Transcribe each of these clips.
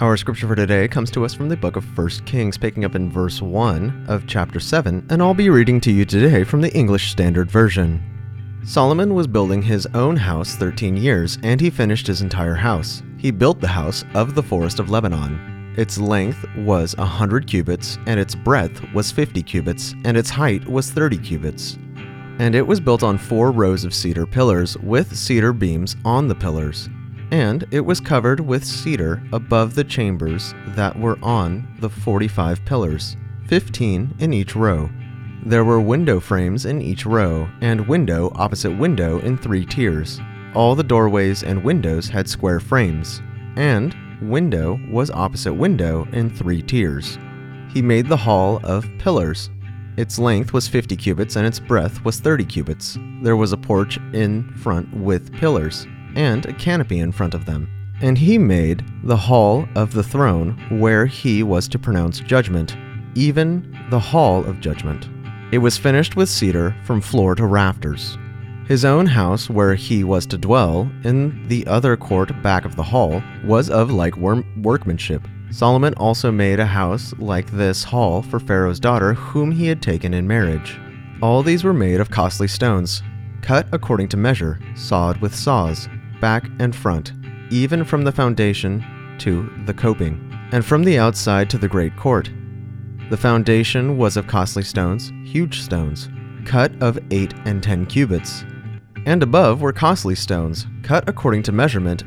Our scripture for today comes to us from the book of 1 Kings, picking up in verse 1 of chapter 7, and I'll be reading to you today from the English Standard Version. Solomon was building his own house 13 years, and he finished his entire house. He built the house of the forest of Lebanon. Its length was a 100 cubits, and its breadth was 50 cubits, and its height was 30 cubits. And it was built on four rows of cedar pillars, with cedar beams on the pillars and it was covered with cedar above the chambers that were on the 45 pillars, 15 in each row. There were window frames in each row, and window opposite window in three tiers. All the doorways and windows had square frames, and window was opposite window in three tiers. He made the hall of pillars. Its length was 50 cubits and its breadth was 30 cubits. There was a porch in front with pillars and a canopy in front of them. And he made the hall of the throne where he was to pronounce judgment, even the hall of judgment. It was finished with cedar from floor to rafters. His own house, where he was to dwell, in the other court back of the hall, was of like workmanship. Solomon also made a house like this hall for Pharaoh's daughter, whom he had taken in marriage. All these were made of costly stones, cut according to measure, sawed with saws, back and front, even from the foundation to the coping, and from the outside to the great court. The foundation was of costly stones, huge stones, cut of 8 and 10 cubits. And above were costly stones, cut according to measurement,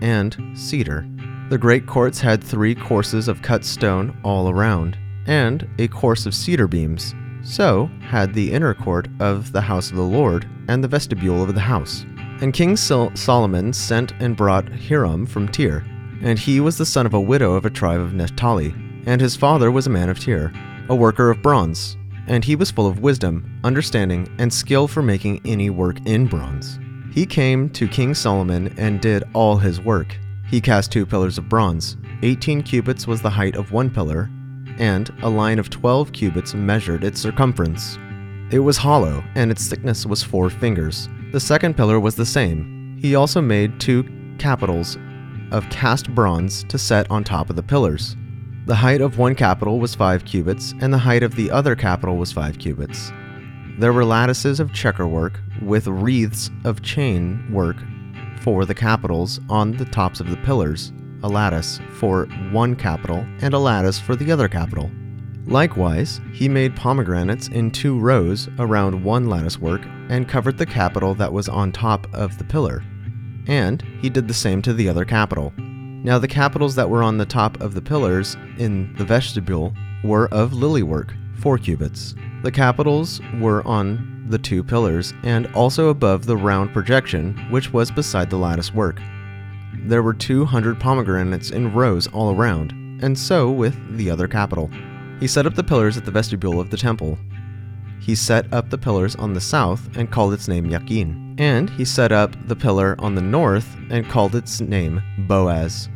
and cedar. The great courts had three courses of cut stone all around, and a course of cedar beams. So had the inner court of the house of the Lord, and the vestibule of the house. And King Sol- Solomon sent and brought Hiram from Tyre, and he was the son of a widow of a tribe of Naphtali, and his father was a man of Tyre, a worker of bronze, and he was full of wisdom, understanding, and skill for making any work in bronze. He came to King Solomon and did all his work. He cast two pillars of bronze. Eighteen cubits was the height of one pillar, and a line of twelve cubits measured its circumference. It was hollow, and its thickness was four fingers. The second pillar was the same. He also made two capitals of cast bronze to set on top of the pillars. The height of one capital was five cubits, and the height of the other capital was five cubits. There were lattices of checkerwork with wreaths of chain work for the capitals on the tops of the pillars, a lattice for one capital, and a lattice for the other capital. Likewise, he made pomegranates in two rows around one latticework and covered the capital that was on top of the pillar. And he did the same to the other capital. Now, the capitals that were on the top of the pillars in the vestibule were of lily work, four cubits. The capitals were on the two pillars and also above the round projection which was beside the lattice work. There were 200 pomegranates in rows all around, and so with the other capital. He set up the pillars at the vestibule of the temple. He set up the pillars on the south and called its name Jachin. And he set up the pillar on the north and called its name Boaz.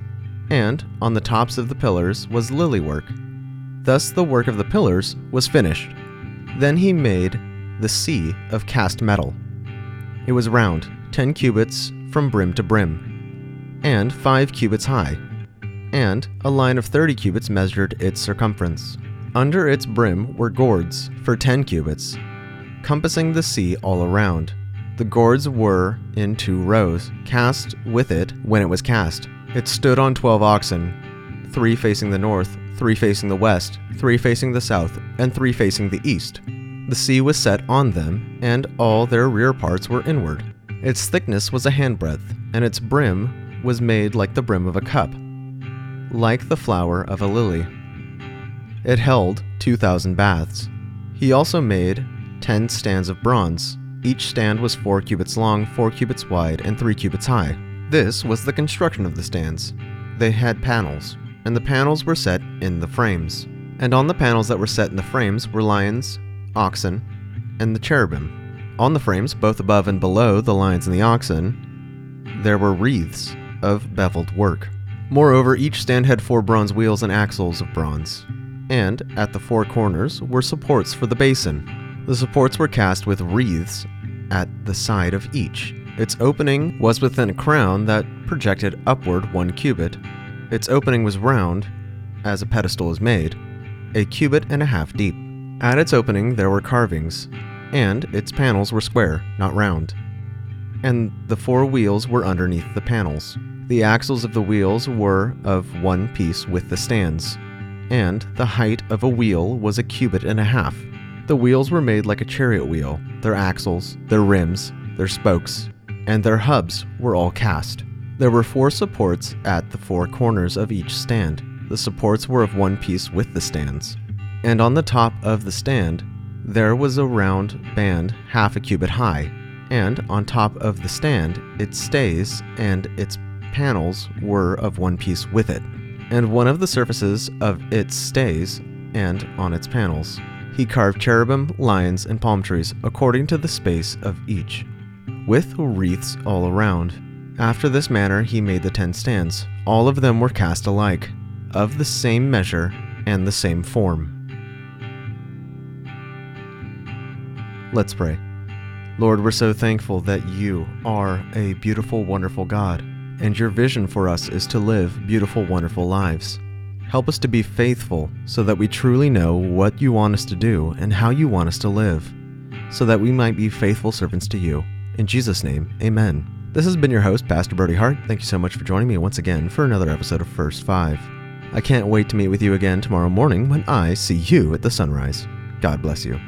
And on the tops of the pillars was lily work. Thus the work of the pillars was finished. Then he made the sea of cast metal. It was round, ten cubits from brim to brim, and five cubits high, and a line of thirty cubits measured its circumference. Under its brim were gourds for ten cubits, compassing the sea all around. The gourds were in two rows, cast with it when it was cast. It stood on twelve oxen, three facing the north, three facing the west, three facing the south, and three facing the east. The sea was set on them, and all their rear parts were inward. Its thickness was a handbreadth, and its brim was made like the brim of a cup, like the flower of a lily. It held 2,000 baths. He also made 10 stands of bronze. Each stand was 4 cubits long, 4 cubits wide, and 3 cubits high. This was the construction of the stands. They had panels, and the panels were set in the frames. And on the panels that were set in the frames were lions, oxen, and the cherubim. On the frames, both above and below the lions and the oxen, there were wreaths of beveled work. Moreover, each stand had four bronze wheels and axles of bronze. And at the four corners were supports for the basin. The supports were cast with wreaths at the side of each. Its opening was within a crown that projected upward one cubit. Its opening was round, as a pedestal is made, a cubit and a half deep. At its opening there were carvings, and its panels were square, not round. And the four wheels were underneath the panels. The axles of the wheels were of one piece with the stands, and the height of a wheel was a cubit and a half. The wheels were made like a chariot wheel, their axles, their rims, their spokes, and their hubs were all cast. There were four supports at the four corners of each stand. The supports were of one piece with the stands. And on the top of the stand, there was a round band half a cubit high, and on top of the stand, its stays and its panels were of one piece with it, and one of the surfaces of its stays and on its panels. He carved cherubim, lions, and palm trees according to the space of each, with wreaths all around. After this manner he made the ten stands. All of them were cast alike, of the same measure and the same form. Let's pray. Lord, we're so thankful that you are a beautiful, wonderful God, and your vision for us is to live beautiful, wonderful lives. Help us to be faithful so that we truly know what you want us to do and how you want us to live, so that we might be faithful servants to you. In Jesus' name, amen. This has been your host, Pastor Brody Hart. Thank you so much for joining me once again for another episode of First Five. I can't wait to meet with you again tomorrow morning when I see you at the sunrise. God bless you.